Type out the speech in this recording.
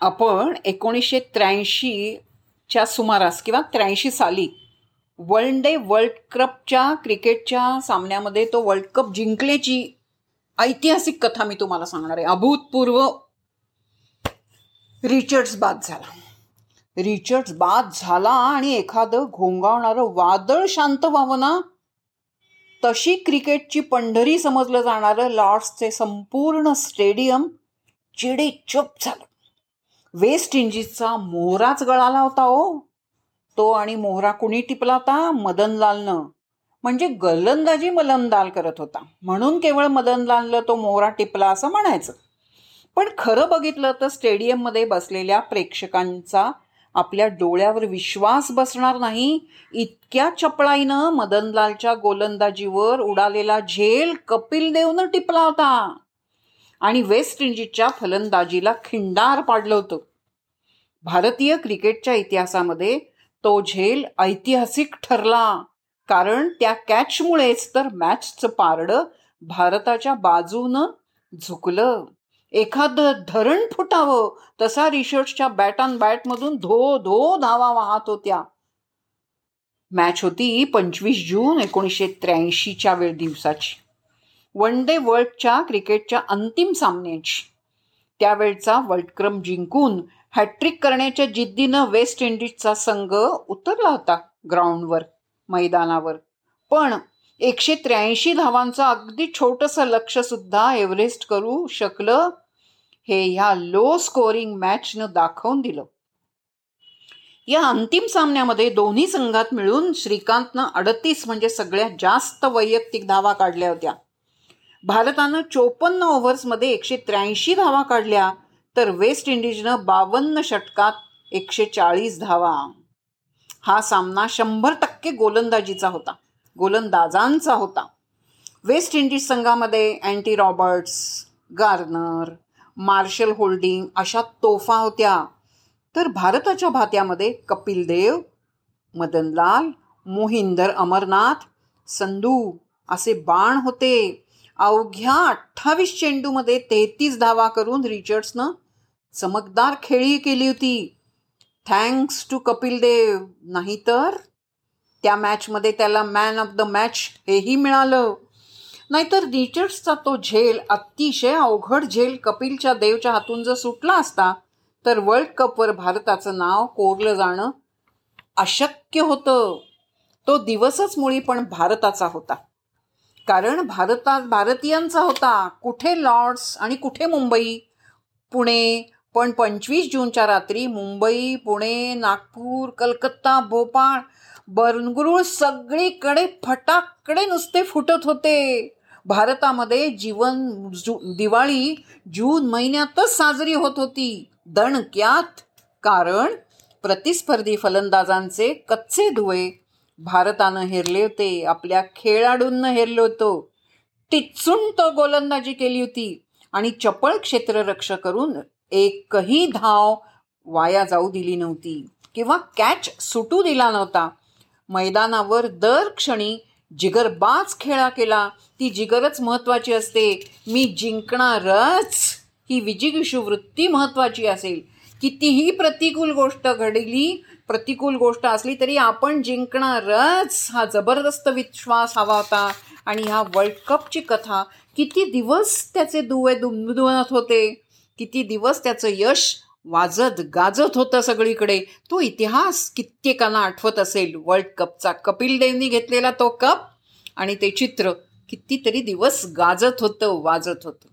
आपण एकोणीसशे त्र्याऐंशीच्या सुमारास किंवा त्र्याऐंशी साली वर्ल्ड डे वर्ल्ड कपच्या क्रिकेटच्या सामन्यामध्ये तो वर्ल्ड कप जिंकल्याची ऐतिहासिक कथा मी तुम्हाला सांगणार आहे. अभूतपूर्व रिचर्ड्स बाद झाला. रिचर्ड्स बाद झाला आणि एखादं घोंगावणारं वादळ शांत व्हावं ना तशी क्रिकेटची पंढरी समजलं जाणारं लॉर्ड्सचे संपूर्ण स्टेडियम चिडे चुप झालं. वेस्ट इंडिजचा मोहराच गळाला होता ओ तो आणि मोहरा कुणी टिपला होता? मदनलालनं. म्हणजे गलंदाजी मलंदाल करत होता. म्हणून केवळ मदनलालनं तो मोहरा टिपला असं म्हणायचं. पण खरं बघितलं तर स्टेडियममध्ये बसलेल्या प्रेक्षकांचा आपल्या डोळ्यावर विश्वास बसणार नाही. इतक्या चपळाईनं मदनलालच्या गोलंदाजीवर उडालेला झेल कपिल देवनं टिपला होता. आणि वेस्ट इंडिजच्या फलंदाजीला खिंडार पाडलं होतं. भारतीय क्रिकेटच्या इतिहासामध्ये तो झेल ऐतिहासिक ठरला. कारण त्या कॅचमुळेच तर मॅचचं पारडं भारताच्या बाजूनं झुकलं. एखादं धरण फुटावं तसा रिशर्टच्या बॅट ऑन बॅटमधून धो धो धावा वाहत होत्या. मॅच होती पंचवीस जून एकोणीसशे त्र्याऐंशीच्या वेळ दिवसाची. वन डे वर्ल्डच्या क्रिकेटच्या अंतिम सामन्याची. त्यावेळचा वर्ल्ड क्रम जिंकून हॅट्रिक करण्याच्या जिद्दीनं वेस्ट इंडिजचा संघ उतरला होता ग्राउंडवर मैदानावर. पण एकशे त्र्याऐंशी धावांचं अगदी छोटंसं लक्ष सुद्धा एव्हरेस्ट करू शकलं हे ह्या लो स्कोरिंग मॅचनं दाखवून दिलं. या अंतिम सामन्यामध्ये दोन्ही संघात मिळून श्रीकांतनं अडतीस म्हणजे सगळ्यात जास्त वैयक्तिक धावा काढल्या होत्या. भारतानं चोपन्न ओव्हर्समध्ये एकशे त्र्याऐंशी धावा काढल्या तर वेस्ट इंडिजनं बावन्न षटकात एकशे चाळीस धावा. हा सामना शंभर टक्के गोलंदाजीचा होता गोलंदाजांचा होता. वेस्ट इंडिज संघामध्ये Andy Roberts Garner Marshall Holding अशा तोफा होत्या. तर भारताच्या भात्यामध्ये कपिल देव मदनलाल मोहिंदर अमरनाथ संधू असे बाण होते. अवघ्या अठ्ठावीस चेंडूमध्ये तेहतीस धावा करून रिचर्ड्सनं चमकदार खेळी केली होती. Thanks to Kapil Dev. नाहीतर त्या मॅचमध्ये त्याला मॅन ऑफ द मॅच हेही मिळालं. नाहीतर रिचर्ड्सचा तो झेल अतिशय अवघड झेल कपिलच्या देवच्या हातून जर सुटला असता तर वर्ल्ड कपवर भारताचं नाव कोरलं जाणं अशक्य होतं. तो दिवसच मुळी पण भारताचा होता. कारण भारतात भारतीयांचा होता. कुठे लॉर्ड्स आणि कुठे मुंबई? पुणे. पण पंचवीस जूनच्या रात्री मुंबई पुणे नागपूर कलकत्ता भोपाळ बरंगुरुळ सगळीकडे फटाकडे नुसते फुटत होते. भारतामध्ये जीवन दिवाळी जून महिन्यातच साजरी होत होती. दणक्यात कारण प्रतिस्पर्धी फलंदाजांचे कच्चे धुवे भारतानं हेरले होते आपल्या खेळाडूंना हेरलो होतो. टिचून तो गोलंदाजी केली होती आणि चपळ क्षेत्ररक्षक करून एकही धाव वाया जाऊ दिली नव्हती किंवा कॅच सुटू दिला नव्हता. मैदानावर दर क्षणी जिगरबाज खेळा केला. ती जिगरच महत्वाची असते. मी जिंकणारच. ही विजिगिषू वृत्ती महत्वाची असेल. कितीही प्रतिकूल गोष्ट घडली प्रतिकूल गोष्ट असली तरी आपण जिंकणारच. हा जबरदस्त विश्वास हवा होता. आणि ह्या वर्ल्ड कपची कथा किती दिवस त्याचे दुवे दुमदुमत होते. किती दिवस त्याचं यश वाजत गाजत होतं सगळीकडे. तो इतिहास कित्येकांना आठवत असेल. वर्ल्ड कपचा कपिल देवनी घेतलेला तो कप आणि ते चित्र कितीतरी दिवस गाजत होतं वाजत होतं.